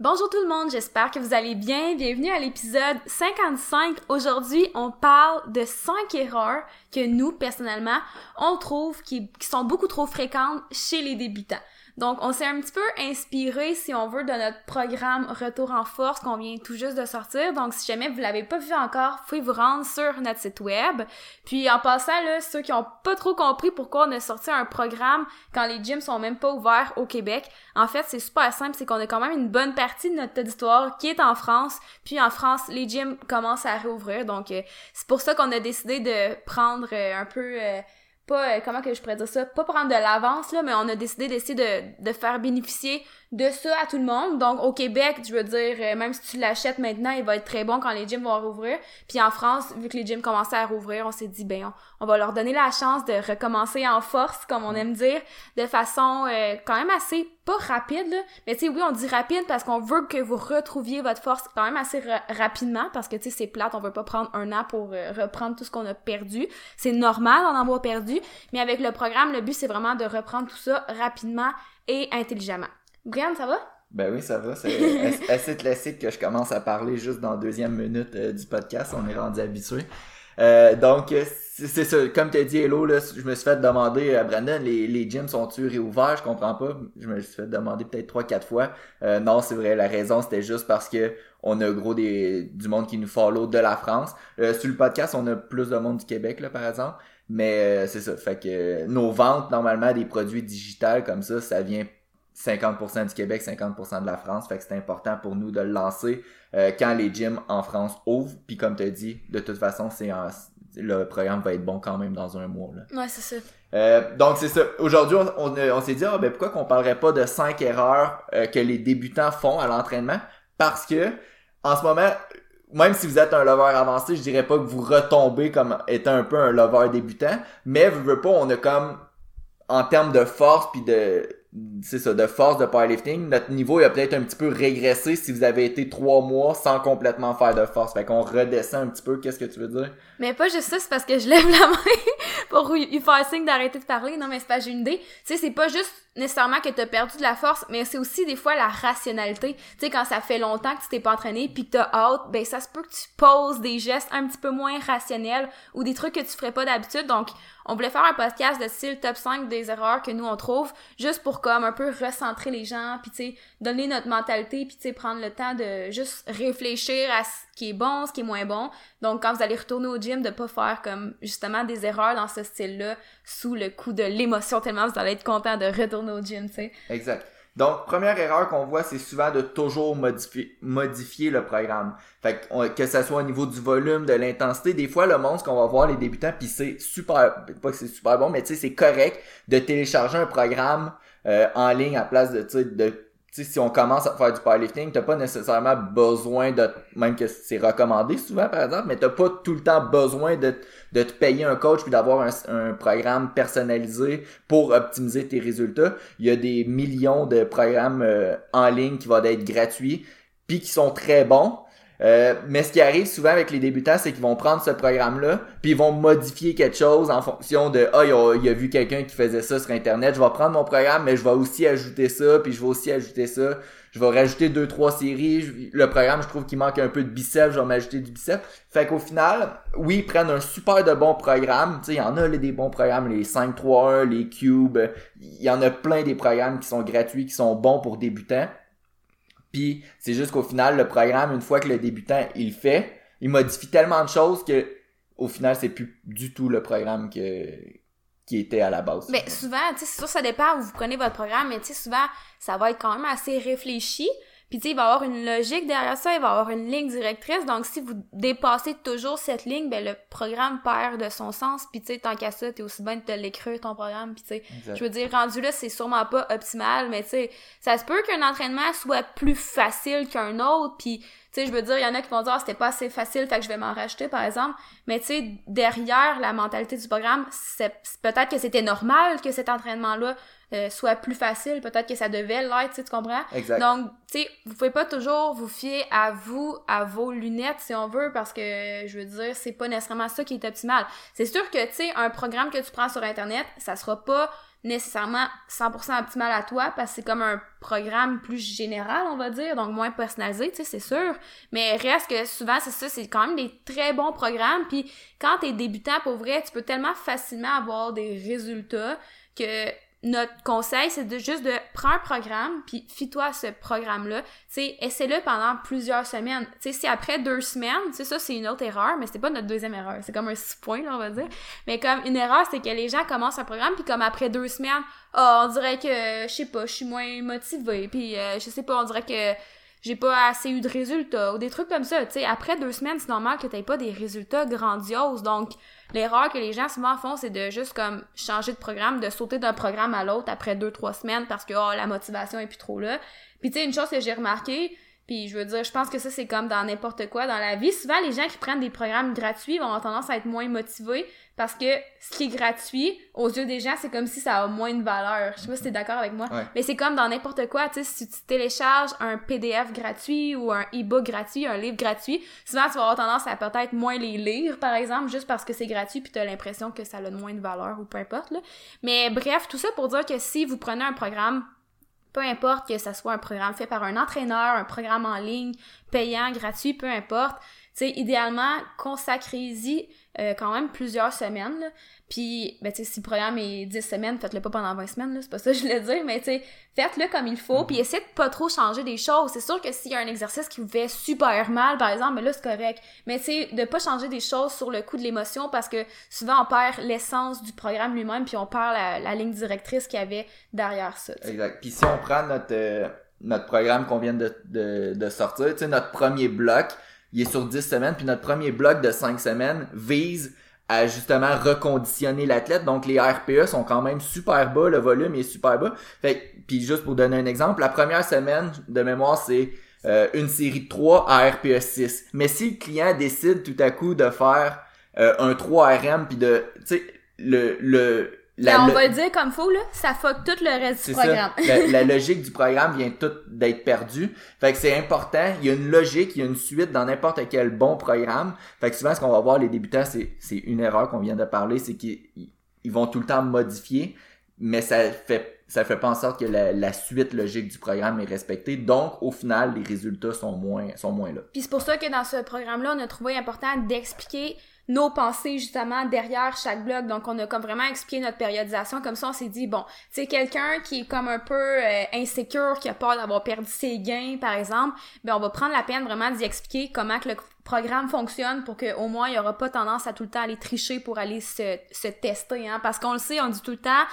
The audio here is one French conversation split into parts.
Bonjour tout le monde, j'espère que vous allez bien. Bienvenue à l'épisode 55. Aujourd'hui, on parle de 5 erreurs que nous, personnellement, on trouve qui, qui sont beaucoup trop fréquentes chez les débutants. Donc, on s'est un petit peu inspiré, si on veut, de notre programme Retour en force qu'on vient tout juste de sortir. Donc, si jamais vous l'avez pas vu encore, vous pouvez vous rendre sur notre site web. Puis, en passant, là, ceux qui ont pas trop compris pourquoi on a sorti un programme quand les gyms sont même pas ouverts au Québec, en fait, c'est super simple, c'est qu'on a quand même une bonne partie de notre auditoire qui est en France. Puis, en France, les gyms commencent à réouvrir. Donc, euh, c'est pour ça qu'on a décidé de prendre euh, un peu... Euh, pas euh, comment que je pourrais dire ça pas prendre de l'avance là mais on a décidé d'essayer de, de faire bénéficier de ça à tout le monde. Donc au Québec je veux dire euh, même si tu l'achètes maintenant il va être très bon quand les gyms vont rouvrir. Puis en France vu que les gyms commençaient à rouvrir on s'est dit ben on, va leur donner la chance de recommencer en force comme on aime dire de façon euh, quand même assez pas rapide là mais tu sais oui on dit rapide parce qu'on veut que vous retrouviez votre force quand même assez rapidement parce que tu sais c'est plate on veut pas prendre un an pour reprendre tout ce qu'on a perdu. C'est normal d'en avoir perdu mais avec le programme, le but, c'est vraiment de reprendre tout ça rapidement et intelligemment. Brian, ça va? Ben oui, ça va. C'est assez classique que je commence à parler juste dans la deuxième minute euh, du podcast. On est rendu habitué. Euh, donc, euh, c'est ça. Comme tu as dit, Hello, là, je me suis fait demander à Brandon, les, les gyms sont-ils réouverts? Je comprends pas. Je me suis fait demander peut-être trois, quatre fois. non, c'est vrai. La raison, c'était juste parce que on a gros des, du monde qui nous follow de la France. sur le podcast, on a plus de monde du Québec, là, par exemple. Mais euh, c'est ça. Fait que nos ventes, normalement, des produits digitales comme ça, ça vient 50% du Québec, 50% de la France. Fait que c'est important pour nous de le lancer euh, quand les gyms en France ouvrent. Puis comme tu as dit, de toute façon, c'est le programme va être bon quand même dans un mois. Là. Ouais, c'est ça. Euh, donc c'est ça. Aujourd'hui, on, on, s'est dit, ah, ben, pourquoi qu'on parlerait pas de cinq erreurs que les débutants font à l'entraînement? Parce que en ce moment, même si vous êtes un lover avancé, je dirais pas que vous retombez comme étant un peu un lover débutant, mais vous veux pas, on a comme en termes de force puis de c'est ça, de force de powerlifting, notre niveau il a peut-être un petit peu régressé si vous avez été trois mois sans complètement faire de force. Fait qu'on redescend un petit peu, qu'est-ce que tu veux dire? Mais pas juste ça, c'est parce que je lève la main pour lui faire signe d'arrêter de parler. Non, mais c'est pas j'ai une idée. Tu sais, c'est pas juste nécessairement que t'as perdu de la force, mais c'est aussi des fois la rationalité. Tu sais, quand ça fait longtemps que tu t'es pas entraîné puis que t'as hâte, ben ça se peut que tu poses des gestes un petit peu moins rationnels ou des trucs que tu ferais pas d'habitude. Donc, on voulait faire un podcast de style top 5 des erreurs que nous on trouve, juste pour comme un peu recentrer les gens, puis tu sais, donner notre mentalité, puis tu sais, prendre le temps de juste réfléchir à ce qui est bon, ce qui est moins bon. Donc, quand vous allez retourner au gym, de pas faire comme justement des erreurs dans ce style-là sous le coup de l'émotion, tellement vous allez être content de retourner au. Exact. Donc, première erreur qu'on voit, c'est souvent de toujours modifier, modifier le programme. Fait que, que ça soit au niveau du volume, de l'intensité, des fois, le monde, ce qu'on va voir les débutants, puis c'est super, pas que c'est super bon, mais tu sais, c'est correct de télécharger un programme euh, en ligne à place de si on commence à faire du powerlifting, t'as pas nécessairement besoin de, même que c'est recommandé souvent par exemple, mais t'as pas tout le temps besoin de, te payer un coach puis d'avoir un, programme personnalisé pour optimiser tes résultats. Il y a des millions de programmes euh, en ligne qui vont être gratuits puis qui sont très bons. Euh, mais ce qui arrive souvent avec les débutants, c'est qu'ils vont prendre ce programme-là, puis ils vont modifier quelque chose en fonction de ah il il a vu quelqu'un qui faisait ça sur internet, je vais prendre mon programme, mais je vais aussi ajouter ça, puis je vais aussi ajouter ça, je vais rajouter deux trois séries. le programme, je trouve qu'il manque un peu de biceps, je vais m'ajouter du biceps. Fait qu'au final, oui, ils prennent un super de bon programme. Tu sais, il y en a des bons programmes, les 5-3-1, les Cubes. Il y en a plein des programmes qui sont gratuits, qui sont bons pour débutants. Puis c'est juste qu'au final, le programme, une fois que le débutant il fait, il modifie tellement de choses que au final, c'est plus du tout le programme qui était à la base. Mais souvent, tu sais, c'est sûr ça dépend où vous prenez votre programme, mais tu sais, souvent, ça va être quand même assez réfléchi. Puis tu sais, il va y avoir une logique derrière ça, il va y avoir une ligne directrice. Donc si vous dépassez toujours cette ligne, ben le programme perd de son sens. Puis tu sais, tant qu'à ça, t'es aussi bien de te l'écrire ton programme. Puis tu sais, je veux dire, rendu là, c'est sûrement pas optimal, mais tu sais, ça se peut qu'un entraînement soit plus facile qu'un autre. Puis tu sais, je veux dire, il y en a qui vont dire, ah, c'était pas assez facile, fait que je vais m'en racheter, par exemple. Mais tu sais, derrière la mentalité du programme, c'est peut-être que c'était normal que cet entraînement-là euh, soit plus facile. Peut-être que ça devait l'être, tu comprends? Exact. Donc, tu sais, vous pouvez pas toujours vous fier à vous, à vos lunettes, si on veut, parce que, je veux dire, c'est pas nécessairement ça qui est optimal. C'est sûr que, tu sais, un programme que tu prends sur Internet, ça sera pas nécessairement 100% optimal à toi parce que c'est comme un programme plus général, on va dire, donc moins personnalisé, tu sais, c'est sûr. Mais reste que souvent, c'est ça, c'est quand même des très bons programmes. Puis quand t'es débutant, pour vrai, tu peux tellement facilement avoir des résultats que notre conseil, c'est de juste de prendre un programme, puis fie-toi à ce programme-là. Tu essaie-le pendant plusieurs semaines. Tu sais, si après deux semaines, tu ça, c'est une autre erreur, mais c'est pas notre deuxième erreur. C'est comme un six points, là, on va dire. Mais comme une erreur, c'est que les gens commencent un programme, puis comme après deux semaines, oh, on dirait que, je sais pas, je suis moins motivée, puis euh, je sais pas, on dirait que j'ai pas assez eu de résultats, ou des trucs comme ça. Tu sais, après deux semaines, c'est normal que t'aies pas des résultats grandioses. Donc, L'erreur que les gens souvent font, c'est de juste comme changer de programme, de sauter d'un programme à l'autre après deux, trois semaines parce que oh, la motivation est plus trop là. Puis tu sais, une chose que j'ai remarqué, puis je veux dire, je pense que ça c'est comme dans n'importe quoi dans la vie. Souvent, les gens qui prennent des programmes gratuits vont avoir tendance à être moins motivés parce que ce qui est gratuit, aux yeux des gens, c'est comme si ça a moins de valeur. Je sais pas si t'es d'accord avec moi. Mais c'est comme dans n'importe quoi, tu sais, si tu télécharges un PDF gratuit ou un e-book gratuit, un livre gratuit, souvent tu vas avoir tendance à peut-être moins les lire, par exemple, juste parce que c'est gratuit puis t'as l'impression que ça a moins de valeur ou peu importe, là. Mais bref, tout ça pour dire que si vous prenez un programme peu importe que ça soit un programme fait par un entraîneur, un programme en ligne, payant, gratuit, peu importe, sais, idéalement, consacrez-y euh, quand même plusieurs semaines. Là. Puis, ben, tu sais, si le programme est 10 semaines, faites-le pas pendant 20 semaines, là, c'est pas ça que je voulais dire, mais tu sais, faites-le comme il faut, puis essayez de pas trop changer des choses. C'est sûr que s'il y a un exercice qui vous fait super mal, par exemple, ben là, c'est correct. Mais tu sais, de pas changer des choses sur le coup de l'émotion, parce que souvent, on perd l'essence du programme lui-même, puis on perd la, ligne directrice qu'il y avait derrière ça. Exact. Puis si on prend notre... Euh, notre programme qu'on vient de, de, de sortir, tu sais, notre premier bloc, il est sur 10 semaines, puis notre premier bloc de 5 semaines vise à justement reconditionner l'athlète. Donc les RPE sont quand même super bas, le volume est super bas. Fait puis juste pour donner un exemple, la première semaine de mémoire c'est euh, une série de 3 à RPE 6. Mais si le client décide tout à coup de faire euh, un 3 RM puis de tu sais le le la, on va le dire comme faut, là, ça fuck tout le reste du programme. la, la, logique du programme vient tout d'être perdue. Fait que c'est important. Il y a une logique, il y a une suite dans n'importe quel bon programme. Fait que souvent, ce qu'on va voir, les débutants, c'est, c'est une erreur qu'on vient de parler, c'est qu'ils ils vont tout le temps modifier, mais ça fait, ça fait pas en sorte que la, la suite logique du programme est respectée. Donc, au final, les résultats sont moins, sont moins là. Puis c'est pour ça que dans ce programme-là, on a trouvé important d'expliquer nos pensées justement derrière chaque blog. Donc on a comme vraiment expliqué notre périodisation. Comme ça, on s'est dit bon, c'est quelqu'un qui est comme un peu euh, insécure, qui a peur d'avoir perdu ses gains, par exemple. Ben on va prendre la peine vraiment d'y expliquer comment que le programme fonctionne pour qu'au moins il y aura pas tendance à tout le temps aller tricher pour aller se, se tester. Hein? Parce qu'on le sait, on dit tout le temps.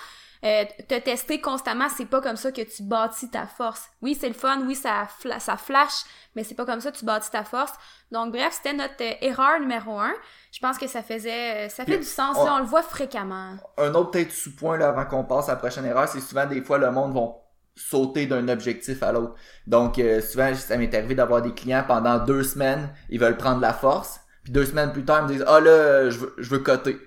Euh, te tester constamment, c'est pas comme ça que tu bâtis ta force. Oui, c'est le fun, oui, ça, ça flash, mais c'est pas comme ça que tu bâtis ta force. Donc bref, c'était notre euh, erreur numéro un. Je pense que ça faisait, euh, ça fait du sens, on, le voit fréquemment. Un autre peut-être sous-point là avant qu'on passe à la prochaine erreur, c'est souvent des fois le monde vont sauter d'un objectif à l'autre. Donc euh, souvent ça m'est arrivé d'avoir des clients pendant deux semaines, ils veulent prendre la force, puis deux semaines plus tard ils me disent ah là je veux je veux coter.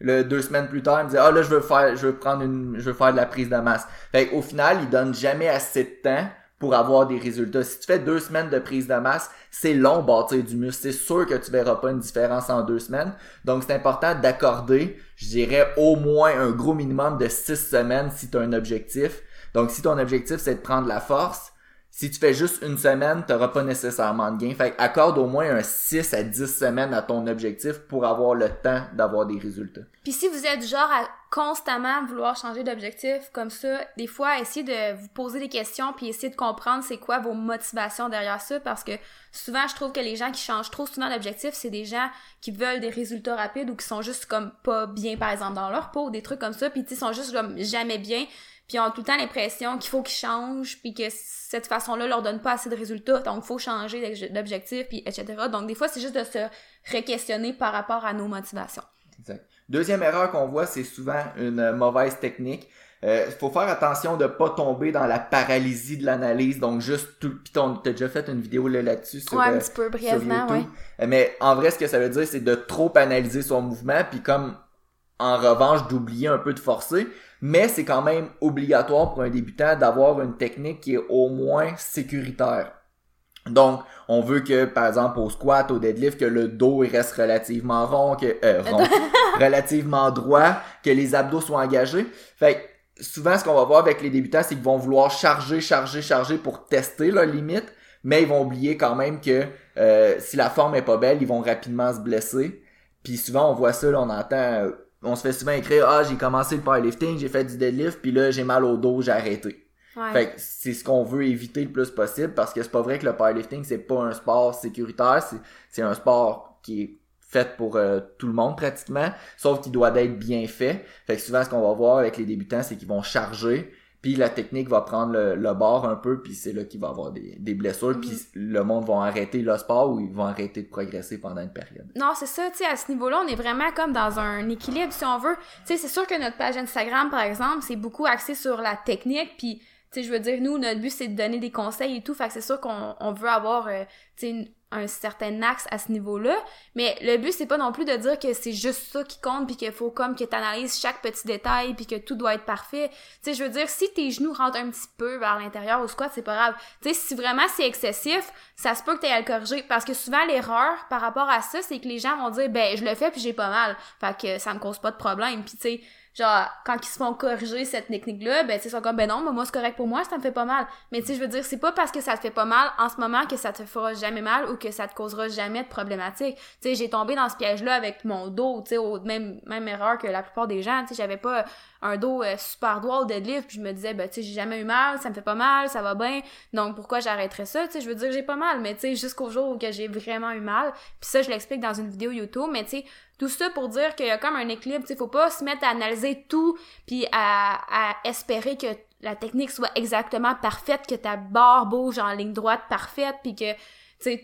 Le deux semaines plus tard, ils me disent ah là je veux faire je veux prendre une je veux faire de la prise de masse. Fait au final ils donnent jamais assez de temps pour avoir des résultats. Si tu fais deux semaines de prise de masse, c'est long bâtir du muscle. C'est sûr que tu verras pas une différence en deux semaines. Donc c'est important d'accorder, je dirais, au moins un gros minimum de six semaines si tu as un objectif. Donc si ton objectif c'est de prendre la force, si tu fais juste une semaine, tu n'auras pas nécessairement de gain. Fait accorde au moins un 6 à 10 semaines à ton objectif pour avoir le temps d'avoir des résultats. Puis si vous êtes genre à constamment vouloir changer d'objectif comme ça, des fois essayez de vous poser des questions puis essayer de comprendre c'est quoi vos motivations derrière ça parce que souvent je trouve que les gens qui changent trop souvent d'objectif, c'est des gens qui veulent des résultats rapides ou qui sont juste comme pas bien par exemple dans leur peau, des trucs comme ça puis ils sont juste comme jamais bien puis ils ont tout le temps l'impression qu'il faut qu'ils changent, puis que cette façon-là leur donne pas assez de résultats, donc faut changer d'objectif, puis etc. Donc des fois, c'est juste de se re-questionner par rapport à nos motivations. Exact. Deuxième erreur qu'on voit, c'est souvent une mauvaise technique. Il euh, faut faire attention de pas tomber dans la paralysie de l'analyse, donc juste tout. Puis t'as déjà fait une vidéo là-dessus sur, ouais, un petit peu brièvement, ouais. Euh, mais en vrai, ce que ça veut dire, c'est de trop analyser son mouvement, puis comme en revanche d'oublier un peu de forcer mais c'est quand même obligatoire pour un débutant d'avoir une technique qui est au moins sécuritaire. Donc, on veut que, par exemple, au squat, au deadlift, que le dos reste relativement rond, que, euh, rond, relativement droit, que les abdos soient engagés. Fait souvent, ce qu'on va voir avec les débutants, c'est qu'ils vont vouloir charger, charger, charger pour tester leurs limites, mais ils vont oublier quand même que euh, si la forme est pas belle, ils vont rapidement se blesser. Puis souvent, on voit ça, là, on entend, euh, on se fait souvent écrire, ah, j'ai commencé le powerlifting, j'ai fait du deadlift, puis là, j'ai mal au dos, j'ai arrêté. Ouais. Fait que c'est ce qu'on veut éviter le plus possible parce que c'est pas vrai que le powerlifting c'est pas un sport sécuritaire, c'est c'est un sport qui est fait pour euh, tout le monde pratiquement, sauf qu'il doit être bien fait. Fait que souvent ce qu'on va voir avec les débutants c'est qu'ils vont charger, puis la technique va prendre le, le bord un peu, puis c'est là qu'il va avoir des, des blessures, puis le monde va arrêter le sport ou ils vont arrêter de progresser pendant une période? Non, c'est ça, tu sais, à ce niveau-là, on est vraiment comme dans un équilibre, si on veut. Tu sais, c'est sûr que notre page Instagram, par exemple, c'est beaucoup axé sur la technique, puis, tu sais, je veux dire, nous, notre but, c'est de donner des conseils et tout, fait que c'est sûr qu'on on veut avoir, euh, tu sais, une- un certain axe à ce niveau-là, mais le but, c'est pas non plus de dire que c'est juste ça qui compte, puis qu'il faut comme que t'analyses chaque petit détail, puis que tout doit être parfait. Tu sais, je veux dire, si tes genoux rentrent un petit peu vers l'intérieur au squat, c'est pas grave. Tu sais, si vraiment c'est excessif, ça se peut que t'aies à le corriger. Parce que souvent, l'erreur par rapport à ça, c'est que les gens vont dire, ben, je le fais puis j'ai pas mal. Fait que ça me cause pas de problème. Puis tu sais, genre, quand ils se font corriger cette technique-là, ben, tu sais, ils sont comme, ben non, mais moi, c'est correct pour moi, ça me fait pas mal. Mais tu sais, je veux dire, c'est pas parce que ça te fait pas mal en ce moment que ça te fera jamais mal ou que ça te causera jamais de problématique. Tu sais, j'ai tombé dans ce piège-là avec mon dos, tu sais, même, même erreur que la plupart des gens. Tu sais, j'avais pas un dos euh, super droit au deadlift, puis je me disais, ben, tu sais, j'ai jamais eu mal, ça me fait pas mal, ça va bien, donc pourquoi j'arrêterais ça? Tu sais, je veux dire, j'ai pas mal, mais tu sais, jusqu'au jour où que j'ai vraiment eu mal, puis ça, je l'explique dans une vidéo YouTube, mais tu sais, tout ça pour dire qu'il y a comme un équilibre, sais, faut pas se mettre à analyser tout, puis à, espérer que la technique soit exactement parfaite, que ta barre bouge en ligne droite parfaite, puis que,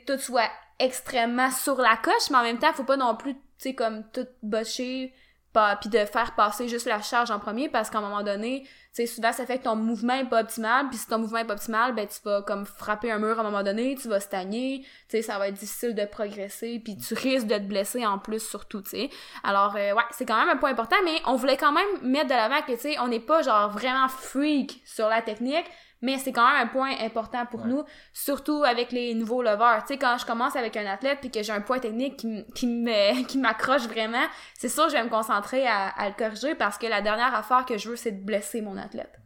tout soit extrêmement sur la coche, mais en même temps, faut pas non plus, tu sais, comme tout botcher, pas, puis de faire passer juste la charge en premier, parce qu'à un moment donné, tu sais, souvent, ça fait que ton mouvement est pas optimal, puis si ton mouvement est pas optimal, ben, tu vas comme frapper un mur à un moment donné, tu vas stagner, tu sais, ça va être difficile de progresser, puis tu risques de te blesser en plus, surtout, tu sais. Alors, euh, ouais, c'est quand même un point important, mais on voulait quand même mettre de l'avant que, tu sais, on n'est pas, genre, vraiment freak sur la technique, mais c'est quand même un point important pour Ouais. nous, surtout avec les nouveaux leveurs. Tu sais, quand je commence avec un athlète puis que j'ai un point technique qui, qui me qui m'accroche vraiment, c'est sûr que je vais me concentrer à, à le corriger parce que la dernière affaire que je veux, c'est de blesser mon athlète.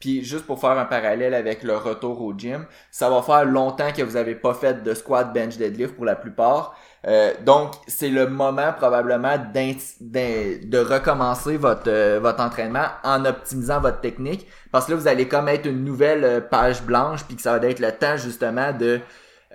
Puis juste pour faire un parallèle avec le retour au gym, ça va faire longtemps que vous avez pas fait de squat, bench, deadlift pour la plupart. Euh, donc c'est le moment probablement de recommencer votre euh, votre entraînement en optimisant votre technique parce que là vous allez comme être une nouvelle euh, page blanche puis que ça va être le temps justement de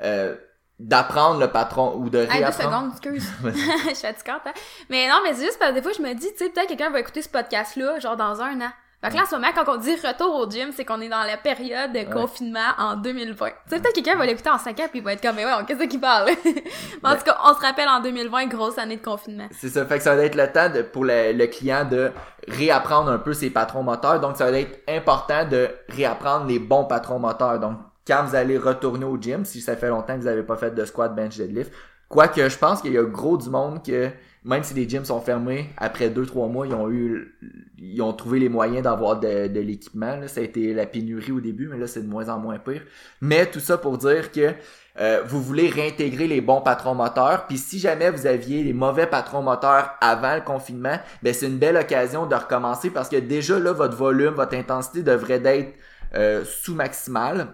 euh, d'apprendre le patron ou de Hey, deux réapprendre. secondes, excuse. je suis fatigante, hein. Mais non, mais c'est juste parce que des fois, je me dis, tu sais, peut-être quelqu'un va écouter ce podcast-là, genre dans un an. Fait que là, en ce moment, quand on dit retour au gym, c'est qu'on est dans la période de confinement en 2020. Tu sais, peut-être quelqu'un va l'écouter en 5 ans puis il va être comme, mais ouais, qu'est-ce qu'il parle? Mais en tout cas, on se rappelle en 2020, grosse année de confinement. C'est ça, fait que ça va être le temps de, pour le, le client de réapprendre un peu ses patrons moteurs. Donc, ça va être important de réapprendre les bons patrons moteurs. Donc, quand vous allez retourner au gym, si ça fait longtemps que vous n'avez pas fait de squat, bench, deadlift, quoique je pense qu'il y a gros du monde que, même si les gyms sont fermés, après deux, trois mois, ils ont eu, ils ont trouvé les moyens d'avoir de, l'équipement. Ça a été la pénurie au début, mais là, c'est de moins en moins pire. Mais tout ça pour dire que euh, vous voulez réintégrer les bons patrons moteurs. Puis si jamais vous aviez les mauvais patrons moteurs avant le confinement, ben c'est une belle occasion de recommencer parce que déjà là, votre volume, votre intensité devrait d'être euh, sous maximale.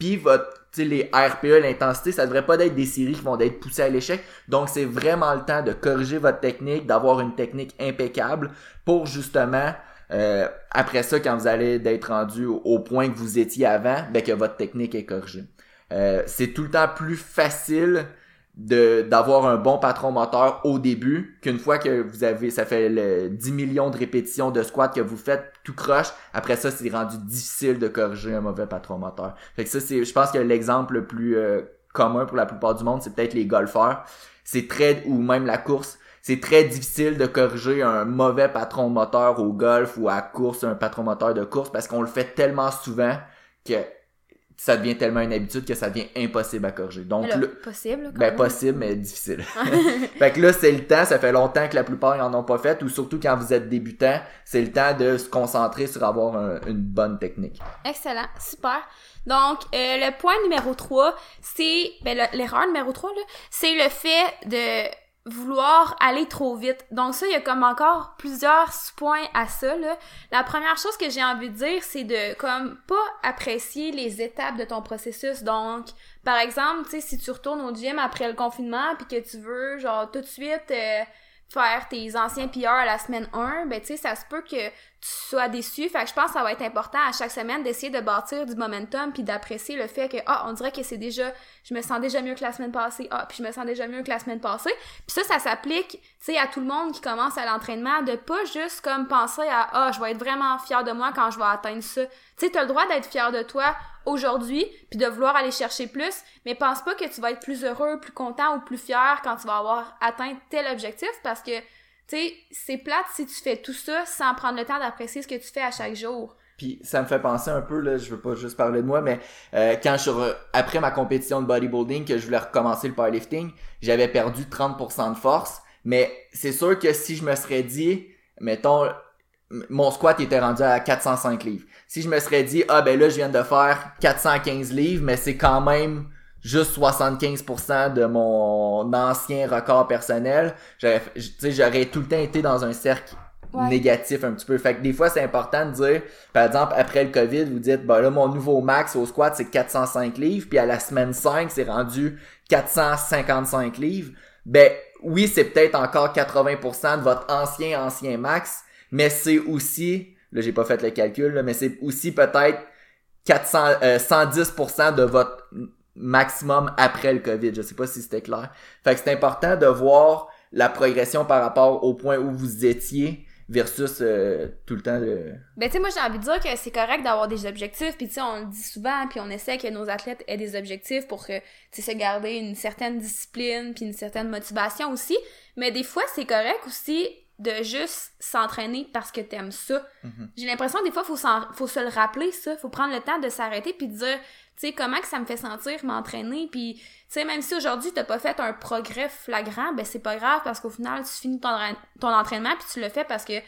Puis votre, les RPE, l'intensité, ça devrait pas être des séries qui vont être poussées à l'échec. Donc c'est vraiment le temps de corriger votre technique, d'avoir une technique impeccable pour justement euh, après ça, quand vous allez d'être rendu au, point que vous étiez avant, ben que votre technique est corrigée. Euh, c'est tout le temps plus facile d'avoir un bon patron moteur au début qu'une fois que vous avez ça fait le 10 millions de répétitions de squat que vous faites tout croche. Après ça c'est rendu difficile de corriger un mauvais patron moteur. Fait que ça c'est je pense que l'exemple le plus euh, commun pour la plupart du monde c'est peut-être les golfeurs. C'est très ou même la course c'est très difficile de corriger un mauvais patron moteur au golf ou à course un patron moteur de course parce qu'on le fait tellement souvent que ça devient tellement une habitude que ça devient impossible à corriger. Donc, Là, le- possible, quand ben même. possible, mais difficile. fait que là, c'est le temps, ça fait longtemps que la plupart en ont pas fait, ou surtout quand vous êtes débutant, c'est le temps de se concentrer sur avoir un- une bonne technique. Excellent, super. Donc, euh, le point numéro 3, c'est, ben, le- l'erreur numéro 3, là, c'est le fait de vouloir aller trop vite. Donc ça, il y a comme encore plusieurs points à ça. Là. La première chose que j'ai envie de dire, c'est de comme pas apprécier les étapes de ton processus. Donc, par exemple, tu sais, si tu retournes au gym après le confinement puis que tu veux, genre, tout de suite euh, faire tes anciens PR à la semaine 1, ben tu sais, ça se peut que sois déçu. Fait que je pense que ça va être important à chaque semaine d'essayer de bâtir du momentum puis d'apprécier le fait que ah, on dirait que c'est déjà je me sens déjà mieux que la semaine passée. Ah, puis je me sens déjà mieux que la semaine passée. Puis ça ça s'applique, tu sais à tout le monde qui commence à l'entraînement de pas juste comme penser à ah, je vais être vraiment fier de moi quand je vais atteindre ça. Tu sais, tu as le droit d'être fier de toi aujourd'hui puis de vouloir aller chercher plus, mais pense pas que tu vas être plus heureux, plus content ou plus fier quand tu vas avoir atteint tel objectif parce que tu sais, c'est plate si tu fais tout ça sans prendre le temps d'apprécier ce que tu fais à chaque jour. Puis ça me fait penser un peu, là, je veux pas juste parler de moi, mais euh, quand je suis après ma compétition de bodybuilding, que je voulais recommencer le powerlifting, j'avais perdu 30% de force. Mais c'est sûr que si je me serais dit, mettons, mon squat était rendu à 405 livres. Si je me serais dit, ah ben là, je viens de faire 415 livres, mais c'est quand même juste 75% de mon ancien record personnel, j'aurais tout le temps été dans un cercle négatif un petit peu. Fait que des fois, c'est important de dire, par exemple, après le COVID, vous dites, bah là, mon nouveau max au squat, c'est 405 livres, puis à la semaine 5, c'est rendu 455 livres. Ben, oui, c'est peut-être encore 80% de votre ancien, ancien max, mais c'est aussi, là, j'ai pas fait le calcul, mais c'est aussi peut-être 400, 110% euh, de votre maximum après le COVID. Je sais pas si c'était clair. Fait que c'est important de voir la progression par rapport au point où vous étiez versus euh, tout le temps le... Ben tu sais moi j'ai envie de dire que c'est correct d'avoir des objectifs puis tu sais on le dit souvent puis on essaie que nos athlètes aient des objectifs pour que tu se garder une certaine discipline puis une certaine motivation aussi mais des fois c'est correct aussi de juste s'entraîner parce que t'aimes ça. Mm-hmm. J'ai l'impression des fois faut faut se le rappeler ça, faut prendre le temps de s'arrêter puis de dire tu sais, comment que ça me fait sentir m'entraîner, puis, tu sais, même si aujourd'hui t'as pas fait un progrès flagrant, ben c'est pas grave parce qu'au final, tu finis ton, ton entraînement, puis tu le fais parce que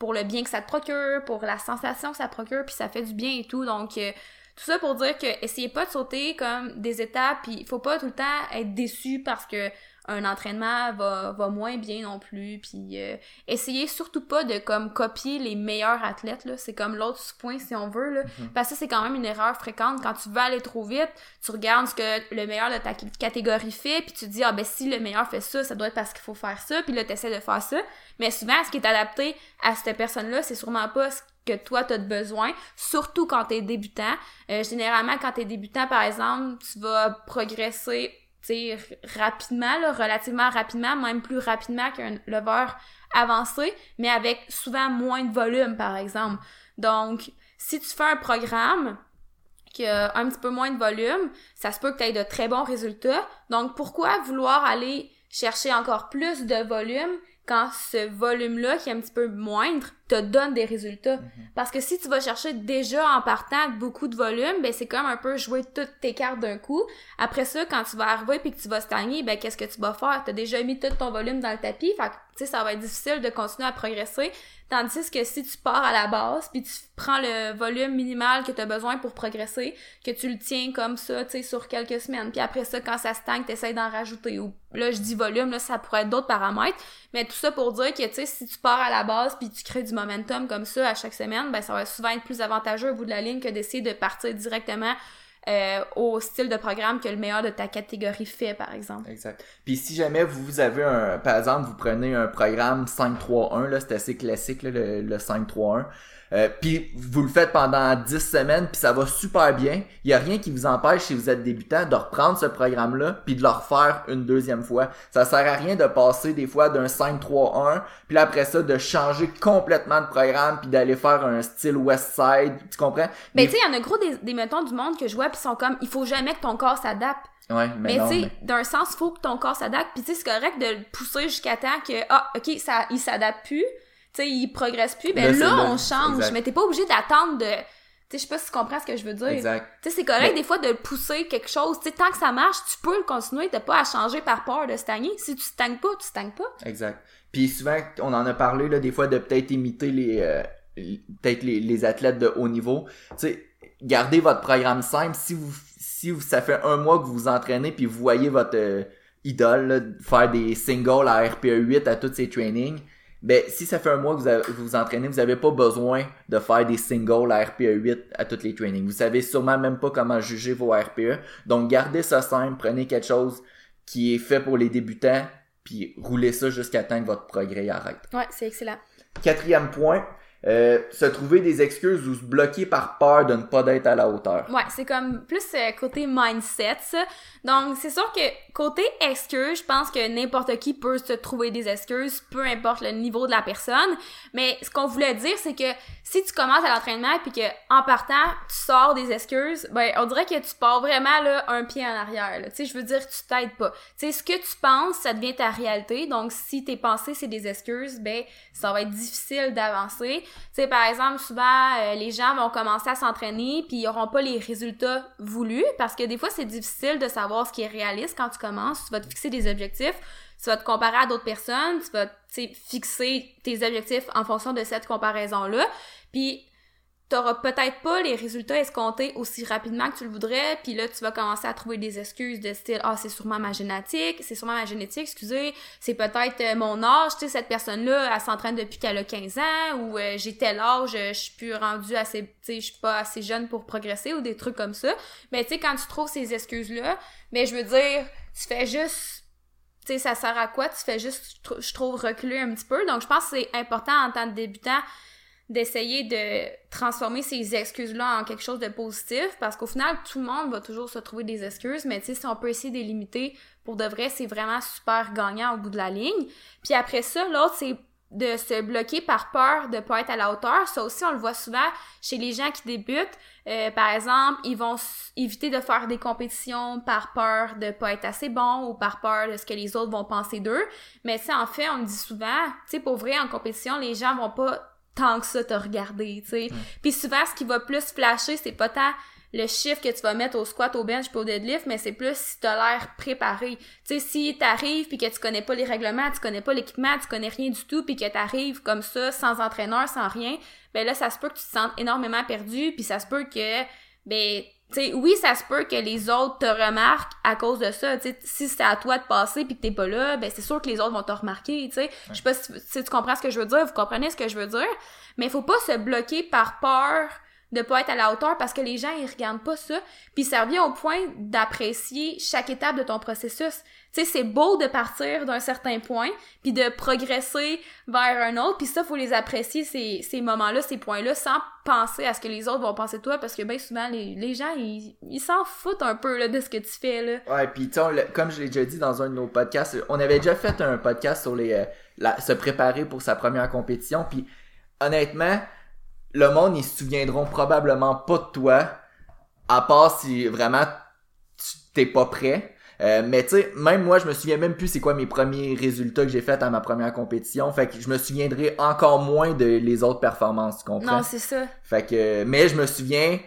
pour le bien que ça te procure, pour la sensation que ça procure, puis ça fait du bien et tout, donc... Euh, tout ça pour dire que essayez pas de sauter comme des étapes, puis il faut pas tout le temps être déçu parce que un entraînement va, va moins bien non plus. Puis euh, essayez surtout pas de comme copier les meilleurs athlètes. là C'est comme l'autre point si on veut. Là. Mhm. Parce que c'est quand même une erreur fréquente. Quand tu veux aller trop vite, tu regardes ce que le meilleur de ta catégorie fait, puis tu te dis ah ben si le meilleur fait ça, ça doit être parce qu'il faut faire ça, puis là t'essaies de faire ça. Mais souvent, ce qui est adapté à cette personne-là, c'est sûrement pas ce que toi t'as de besoin, surtout quand t'es débutant. Euh, généralement, quand t'es débutant, par exemple, tu vas progresser rapidement, là, relativement rapidement, même plus rapidement qu'un lever avancé, mais avec souvent moins de volume, par exemple. Donc, si tu fais un programme qui a un petit peu moins de volume, ça se peut que tu aies de très bons résultats. Donc, pourquoi vouloir aller chercher encore plus de volume quand ce volume-là, qui est un petit peu moindre, te donne des résultats. Mhm. Parce que si tu vas chercher déjà en partant beaucoup de volume, ben c'est comme un peu jouer toutes tes cartes d'un coup. Après ça, quand tu vas arriver puis que tu vas stagner, ben qu'est-ce que tu vas faire? T'as déjà mis tout ton volume dans le tapis, fait tu sais, ça va être difficile de continuer à progresser. Tandis que si tu pars à la base, puis tu prends le volume minimal que tu as besoin pour progresser, que tu le tiens comme ça, tu sais, sur quelques semaines, puis après ça, quand ça stagne, tu essaies d'en rajouter. Ou là, je dis volume, là, ça pourrait être d'autres paramètres, mais tout ça pour dire que, tu sais, si tu pars à la base, puis tu crées du momentum comme ça à chaque semaine, ben ça va souvent être plus avantageux au bout de la ligne que d'essayer de partir directement euh, au style de programme que le meilleur de ta catégorie fait, par exemple. Exact. Puis si jamais vous avez un, par exemple, vous prenez un programme 5-3-1, là, c'est assez classique, là, le, le 5-3-1. Euh, puis vous le faites pendant 10 semaines, puis ça va super bien. Il y a rien qui vous empêche, si vous êtes débutant, de reprendre ce programme-là, puis de le refaire une deuxième fois. Ça sert à rien de passer des fois d'un 5-3-1, puis après ça, de changer complètement de programme, puis d'aller faire un style West Side. Tu comprends? Mais, tu sais, il y en a gros des, des mettons du monde que je vois, puis sont comme, il faut jamais que ton corps s'adapte. Ouais, mais, mais tu sais, d'un sens, il faut que ton corps s'adapte. Puis tu sais, c'est correct de le pousser jusqu'à temps que, ah, ok, ça, il s'adapte plus sais, il progresse plus, ben là, on change. Mais t'es pas obligé d'attendre de. Tu sais, je sais pas si tu comprends ce que je veux dire. Exact. Tu sais, c'est correct des fois de pousser quelque chose. Tu sais, tant que ça marche, tu peux le continuer. T'as pas à changer par peur de stagner. Si tu stagnes pas, tu stagnes pas. Exact. Puis souvent, on en a parlé, là, des fois, de peut-être imiter les, euh, peut-être les, les, athlètes de haut niveau. Tu sais, gardez votre programme simple. Si vous, si vous, ça fait un mois que vous vous entraînez puis vous voyez votre, euh, idole, là, faire des singles à RPE 8 à tous ces trainings, ben si ça fait un mois que vous avez- vous, vous entraînez, vous n'avez pas besoin de faire des singles à RPE 8 à tous les trainings. Vous savez sûrement même pas comment juger vos RPE. Donc gardez ça simple, prenez quelque chose qui est fait pour les débutants, puis roulez ça jusqu'à temps que votre progrès arrête. Ouais, c'est excellent. Quatrième point, euh, se trouver des excuses ou se bloquer par peur de ne pas d'être à la hauteur. Ouais, c'est comme plus euh, côté mindset, ça. Donc, c'est sûr que côté excuse, je pense que n'importe qui peut se trouver des excuses, peu importe le niveau de la personne. Mais ce qu'on voulait dire, c'est que si tu commences à l'entraînement puis que en partant, tu sors des excuses, ben on dirait que tu pars vraiment là un pied en arrière. Tu sais, je veux dire, tu t'aides pas. Tu sais, ce que tu penses, ça devient ta réalité. Donc, si tes pensées c'est des excuses, ben ça va être difficile d'avancer. Sais, par exemple, souvent, euh, les gens vont commencer à s'entraîner puis ils auront pas les résultats voulus parce que des fois, c'est difficile de savoir ce qui est réaliste quand tu commences. Tu vas te fixer des objectifs, tu vas te comparer à d'autres personnes, tu vas, tu fixer tes objectifs en fonction de cette comparaison-là. Puis, t'auras peut-être pas les résultats escomptés aussi rapidement que tu le voudrais, puis là, tu vas commencer à trouver des excuses de style « Ah, c'est sûrement ma génétique, c'est sûrement ma génétique, excusez, c'est peut-être euh, mon âge, tu sais, cette personne-là, elle s'entraîne depuis qu'elle a 15 ans, ou euh, j'ai tel âge, euh, je suis plus rendue assez, tu sais, je suis pas assez jeune pour progresser, ou des trucs comme ça. Mais tu sais, quand tu trouves ces excuses-là, mais je veux dire, tu fais juste tu sais, ça sert à quoi? Tu fais juste, je trou- je trouve, reculer un petit peu. Donc, je pense que c'est important en tant que débutant d'essayer de transformer ces excuses-là en quelque chose de positif parce qu'au final, tout le monde va toujours se trouver des excuses, mais tu sais, si on peut essayer de les limiter, pour de vrai, c'est vraiment super gagnant au bout de la ligne. Puis après ça, l'autre, c'est de se bloquer par peur de pas être à la hauteur. Ça aussi, on le voit souvent chez les gens qui débutent. Euh, par exemple, ils vont éviter de faire des compétitions par peur de pas être assez bon ou par peur de ce que les autres vont penser d'eux. Mais sais, en fait, on me dit souvent, tu sais, pour vrai, en compétition, les gens vont pas tant que ça te regarder, tu sais. Puis souvent, ce qui va plus flasher, c'est pas tant le chiffre que tu vas mettre au squat, au bench puis au deadlift, mais c'est plus si t'as l'air préparé. Tu sais, si t'arrives puis que tu connais pas les règlements, tu connais pas l'équipement, tu connais rien du tout puis que t'arrives comme ça, sans entraîneur, sans rien, ben là, ça se peut que tu te sentes énormément perdu puis ça se peut que, ben, tu sais, oui, ça se peut que les autres te remarquent à cause de ça. Tu sais, si c'est à toi de passer puis que t'es pas là, ben c'est sûr que les autres vont te remarquer. Je sais pas si, si tu comprends ce que je veux dire, vous comprenez ce que je veux dire, mais faut pas se bloquer par peur de pas être à la hauteur parce que les gens ils regardent pas ça puis ça revient au point d'apprécier chaque étape de ton processus sais c'est beau de partir d'un certain point puis de progresser vers un autre puis ça faut les apprécier ces, ces moments là ces points là sans penser à ce que les autres vont penser de toi parce que bien souvent les, les gens ils s'en foutent un peu là de ce que tu fais là Ouais, puis tu comme je l'ai déjà dit dans un de nos podcasts, on avait déjà fait un podcast sur les euh, se préparer pour sa première compétition, puis honnêtement, le monde ils se souviendront probablement pas de toi, à part si vraiment tu t'es pas prêt. Euh, mais tu sais, même moi, je me souviens même plus c'est quoi mes premiers résultats que j'ai fait à ma première compétition. Fait que je me souviendrai encore moins de les autres performances, tu comprends? non c'est ça Fait que, mais je me souviens,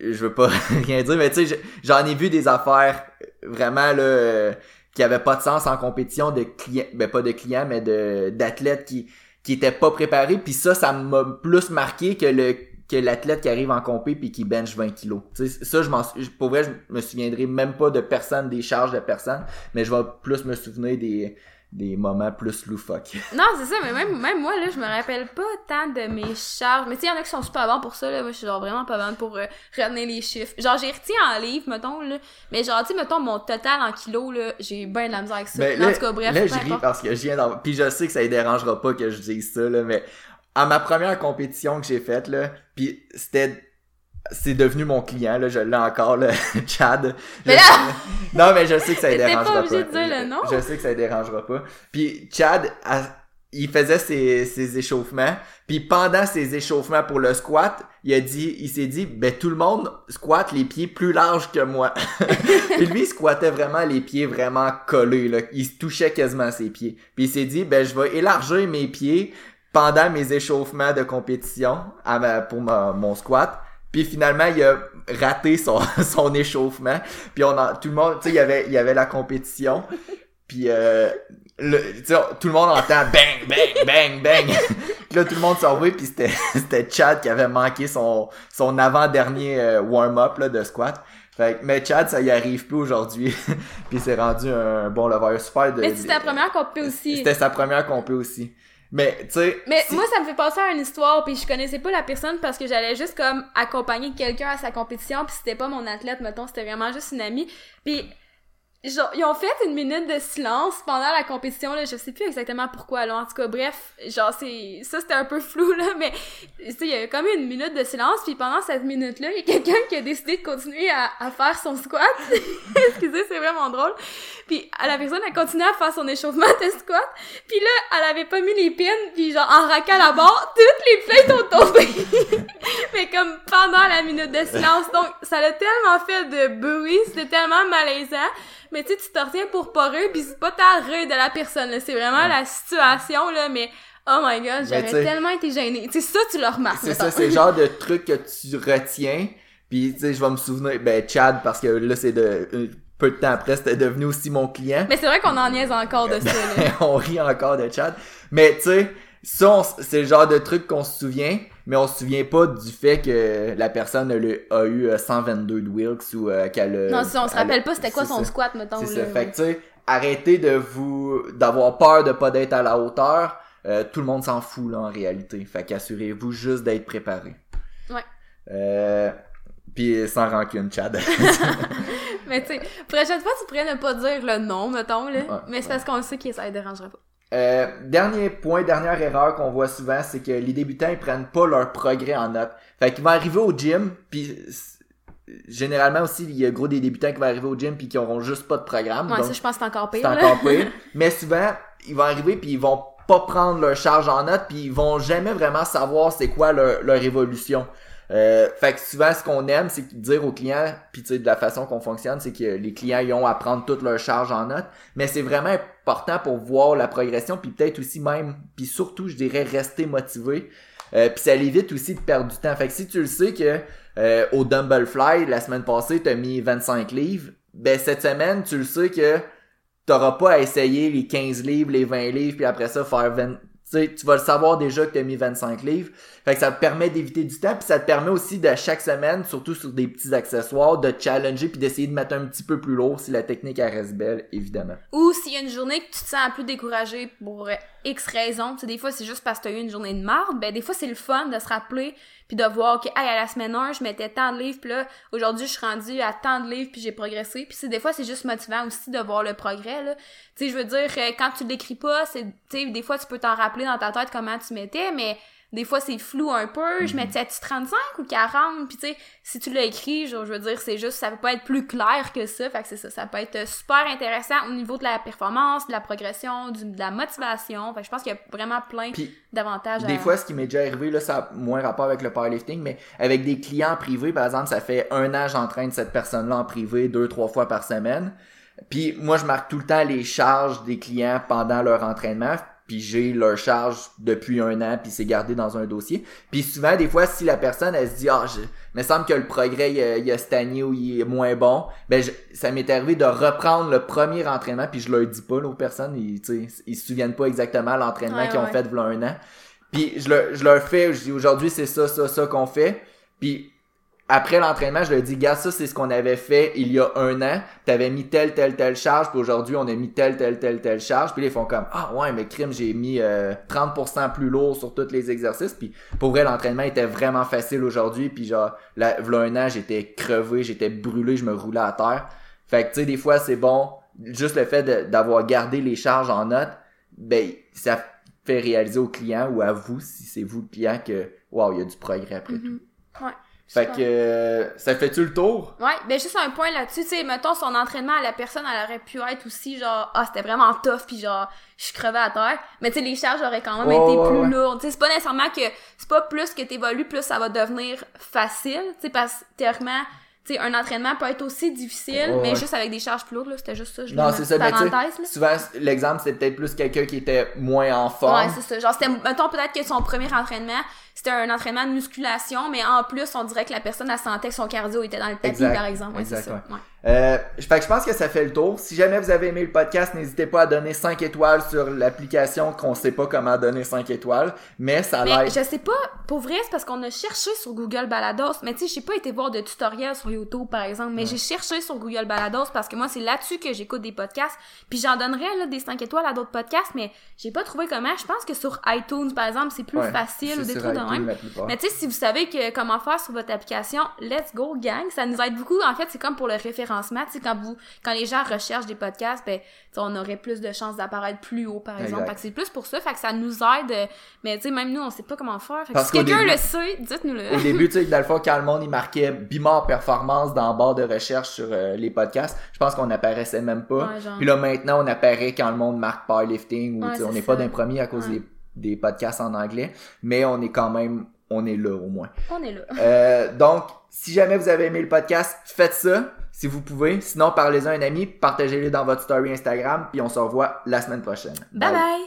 je veux pas rien dire, mais tu sais, je- j'en ai vu des affaires vraiment là euh, qui avaient pas de sens en compétition de clients, ben pas de clients, mais de d'athlètes qui qui étaient pas préparés. Puis ça, ça m'a plus marqué que le que l'athlète qui arrive en compé puis qui bench 20 kilos. Tu sais, ça, je m'en, pour vrai, je me souviendrai même pas de personne, des charges de personne, mais je vais plus me souvenir des des moments plus loufoques. Non, c'est ça, mais même, même moi, là, je me rappelle pas tant de mes charges. Mais tu sais, il y en a qui sont super bons pour ça, là. Moi, je suis genre vraiment pas bonne pour euh, retenir les chiffres. Genre, j'ai retenu en livres, mettons, là. Mais genre, tu mettons, mon total en kilos, là, j'ai ben de la misère avec ça. Mais Mais en tout cas, bref, là, je ris parce que je viens d'en... Puis je sais que ça ne dérangera pas que je dise ça, là, mais à ma première compétition que j'ai faite, là, puis c'était... C'est devenu mon client, là, je l'ai encore, là, Chad. Je- Mais là! Non, mais je sais que ça ne pas dérangera pas. obligé de dire le nom? Je sais que ça ne dérangera pas. Puis Chad, à- il faisait ses, ses échauffements, puis pendant ses échauffements pour le squat, il a dit, il s'est dit, ben tout le monde squatte les pieds plus larges que moi. puis lui, il squattait vraiment les pieds vraiment collés, là. Il se touchait quasiment ses pieds. Puis il s'est dit, ben je vais élargir mes pieds pendant mes échauffements de compétition à ma- pour ma- mon squat. Puis finalement, il a raté son, son échauffement. Puis on a, tout le monde, tu sais, il y avait, il y avait la compétition. Puis euh, le, tout le monde entend bang, bang, bang, bang. puis là, tout le monde s'en va, puis c'était, Chad qui avait manqué son, son avant-dernier euh, warm-up de squat. Fait que- mais Chad, ça y arrive plus aujourd'hui. puis c'est rendu un bon lever super de. Mais c'était la première compé aussi. C'était sa première compé aussi. Mais, tu sais. Mais si- moi, ça me fait penser à une histoire, puis je connaissais pas la personne parce que j'allais juste comme accompagner quelqu'un à sa compétition, puis c'était pas mon athlète, mettons, c'était vraiment juste une amie. Puis genre, ils ont fait une minute de silence pendant la compétition, là, je sais plus exactement pourquoi, là, en tout cas, bref, genre, c'est, ça c'était un peu flou, là, mais, tu sais, il y a comme eu une minute de silence, puis pendant cette minute-là, il y a quelqu'un qui a décidé de continuer à, à faire son squat. Excusez, c'est vraiment drôle. Puis la personne a continué à faire son échauffement de squat, puis là, elle avait pas mis les pins, puis genre, en raquant la barre, toutes les plates ont tombé. mais comme pendant la minute de silence, donc, ça l'a tellement fait de bruit, c'était tellement malaisant, mais tu sais, tu te retiens pour pas rire, pis c'est pas ta rire de la personne, là. C'est vraiment la situation, là, mais oh my god, j'aurais tu sais- tellement été gênée. Tu sais, ça, tu le remarques, C'est ça, c'est le genre de truc que tu retiens. Puis, tu sais, je vais me souvenir, ben, Chad, parce que là, c'est de, un peu de temps après, c'était devenu aussi mon client. Mais c'est vrai qu'on en niaise encore de ça, là. on rit encore de Chad. Mais, tu sais, ça, c'est le genre de truc qu'on se souvient, mais on se souvient pas du fait que la personne a, eu euh, 122 de Wilkes ou euh, qu'elle a- Non, si on se elle rappelle pas c'était quoi son ça. squat, mettons, C'est là. ça. Fait que, tu sais, arrêtez de vous, d'avoir peur de pas d'être à la hauteur. Euh, tout le monde s'en fout, là, en réalité. Fait qu'assurez-vous juste d'être préparé. Ouais. Euh, puis sans rancune, Chad. Mais tu sais, prochaine fois, tu pourrais ne pas dire le nom, mettons, là. Ouais, mais c'est parce qu'on sait que ça ne dérangera pas. Euh, dernier point, dernière erreur qu'on voit souvent, c'est que les débutants ils prennent pas leur progrès en note. Fait qu'ils vont arriver au gym, puis généralement aussi il y a gros des débutants qui vont arriver au gym puis qui auront juste pas de programme. Ouais, donc ça, je pense que c'est encore pire, encore pire. Mais souvent ils vont arriver puis ils vont pas prendre leur charge en note puis ils vont jamais vraiment savoir c'est quoi leur, leur évolution. Euh, fait que souvent ce qu'on aime c'est dire aux clients puis tu de la façon qu'on fonctionne c'est que les clients ils ont à prendre toute leur charge en note. Mais c'est vraiment important pour voir la progression puis peut-être aussi même puis surtout je dirais rester motivé. Euh, puis ça évite aussi de perdre du temps. Fait que si tu le sais que euh, au dumbbell fly la semaine passée t'as mis 25 livres ben cette semaine tu le sais que t'auras pas à essayer les 15 livres les 20 livres puis après ça faire 20 tu tu vas le savoir déjà que t'as mis 25 livres. Fait que ça te permet d'éviter du temps, puis ça te permet aussi de chaque semaine, surtout sur des petits accessoires, de challenger puis d'essayer de mettre un petit peu plus lourd si la technique reste belle, évidemment. Ou s'il y a une journée que tu te sens plus découragé pour X raisons, tu sais, des fois c'est juste parce que t'as eu une journée de marde, ben des fois c'est le fun de se rappeler puis de voir que, hey, à la semaine 1, je mettais tant de livres, puis là, aujourd'hui, je suis rendue à tant de livres, puis j'ai progressé. Puis c'est des fois, c'est juste motivant aussi de voir le progrès, là. Tu sais, je veux dire, euh, quand tu l'écris pas, c'est, tu sais, des fois, tu peux t'en rappeler dans ta tête comment tu mettais, mais des fois, c'est flou un peu. Je mettais-tu 35 ou 40? Puis tu sais, si tu l'as écrit, genre, je veux dire, c'est juste, ça peut pas être plus clair que ça. Fait que c'est ça, ça peut être super intéressant au niveau de la performance, de la progression, du- de la motivation. Fait que je pense qu'il y a vraiment plein d'avantages à... Des fois, ce qui m'est déjà arrivé, là, ça a moins rapport avec le powerlifting, mais avec des clients privés, par exemple, ça fait un an, j'entraîne cette personne-là en privé deux, trois fois par semaine. Puis moi, je marque tout le temps les charges des clients pendant leur entraînement. Puis j'ai leur charge depuis un an, puis c'est gardé dans un dossier. Puis souvent, des fois, si la personne, elle se dit, ah, je, me semble que le progrès, il a, il a stagné ou il est moins bon, ben je- ça m'est arrivé de reprendre le premier entraînement, puis je leur dis pas là, aux personnes, ils, ils se souviennent pas exactement l'entraînement Ouais, qu'ils ont ouais. fait v'là un an. Puis je leur, je leur fais, je dis aujourd'hui c'est ça, ça, ça qu'on fait. Puis après l'entraînement, je leur dis, gars, ça c'est ce qu'on avait fait il y a un an. T'avais mis telle, telle, telle charge, puis aujourd'hui on a mis telle, telle, telle, telle charge. Puis là, ils font comme, ah ouais, mais crime, j'ai mis euh, 30% plus lourd sur tous les exercices. Puis pour vrai, l'entraînement était vraiment facile aujourd'hui. Puis genre, là, v'là un an, j'étais crevé, j'étais brûlé, je me roulais à terre. Fait que tu sais, des fois c'est bon, juste le fait d'avoir gardé les charges en note, ben ça fait réaliser au client ou à vous, si c'est vous le client, que waouh, il y a du progrès après tout. Mhm. Ouais. Fait que euh, ça fait-tu le tour? Ouais, ben juste un point là-dessus, tu sais, mettons son entraînement à la personne, elle aurait pu être aussi genre ah c'était vraiment tough puis genre je suis crevée à terre, mais tu sais les charges auraient quand même été ouais, plus ouais. lourdes. Tu sais c'est pas nécessairement que c'est pas plus que t'évolues plus ça va devenir facile, tu sais parce que théoriquement sais un entraînement peut être aussi difficile, mais ouais. juste avec des charges plus lourdes là, c'était juste ça, je Non, c'est ça, mais souvent l'exemple c'était peut-être plus quelqu'un qui était moins en forme. Ouais, c'est ça. Genre, c'était, mettons, peut-être que son premier entraînement, c'était un entraînement de musculation, mais en plus, on dirait que la personne, elle sentait que son cardio était dans le tapis, Exact. par exemple. Ouais, c'est Exact. Euh, fait que je pense que ça fait le tour. Si jamais vous avez aimé le podcast, n'hésitez pas à donner 5 étoiles sur l'application qu'on sait pas comment donner 5 étoiles, mais ça l'air... je sais pas, pour vrai, c'est parce qu'on a cherché sur Google Balados, mais tu sais, j'ai pas été voir de tutoriels sur YouTube, par exemple, mais j'ai cherché sur Google Balados parce que moi, c'est là-dessus que j'écoute des podcasts, puis j'en donnerais, là, des 5 étoiles à d'autres podcasts, mais j'ai pas trouvé comment. Je pense que sur iTunes, par exemple, c'est plus Ouais, facile ou des trucs de même. Mais tu sais, si vous savez que comment faire sur votre application, let's go gang, ça nous aide beaucoup. En fait, c'est comme pour le référencement, tu sais, quand vous, quand les gens recherchent des podcasts, ben, on aurait plus de chances d'apparaître plus haut, par exemple. Exact. Fait que c'est plus pour ça, fait que ça nous aide. euh, Mais tu sais, même nous, on sait pas comment faire. Fait que si quelqu'un le sait, dites-nous-le. Au début, tu sais, dans le fond, quand le monde, il marquait Bimor Performance dans le barre de recherche sur euh, les podcasts, je pense qu'on apparaissait même pas. Ouais, genre. Puis là, maintenant, on apparaît quand le monde marque powerlifting ou, Ouais, on n'est pas d'un premier à cause Ouais. des, des podcasts en anglais, mais on est quand même, on est là au moins. On est là. Euh, donc, si jamais vous avez aimé le podcast, faites ça si vous pouvez. Sinon, parlez-en à un ami, partagez-les dans votre story Instagram, puis on se revoit la semaine prochaine. Bye bye!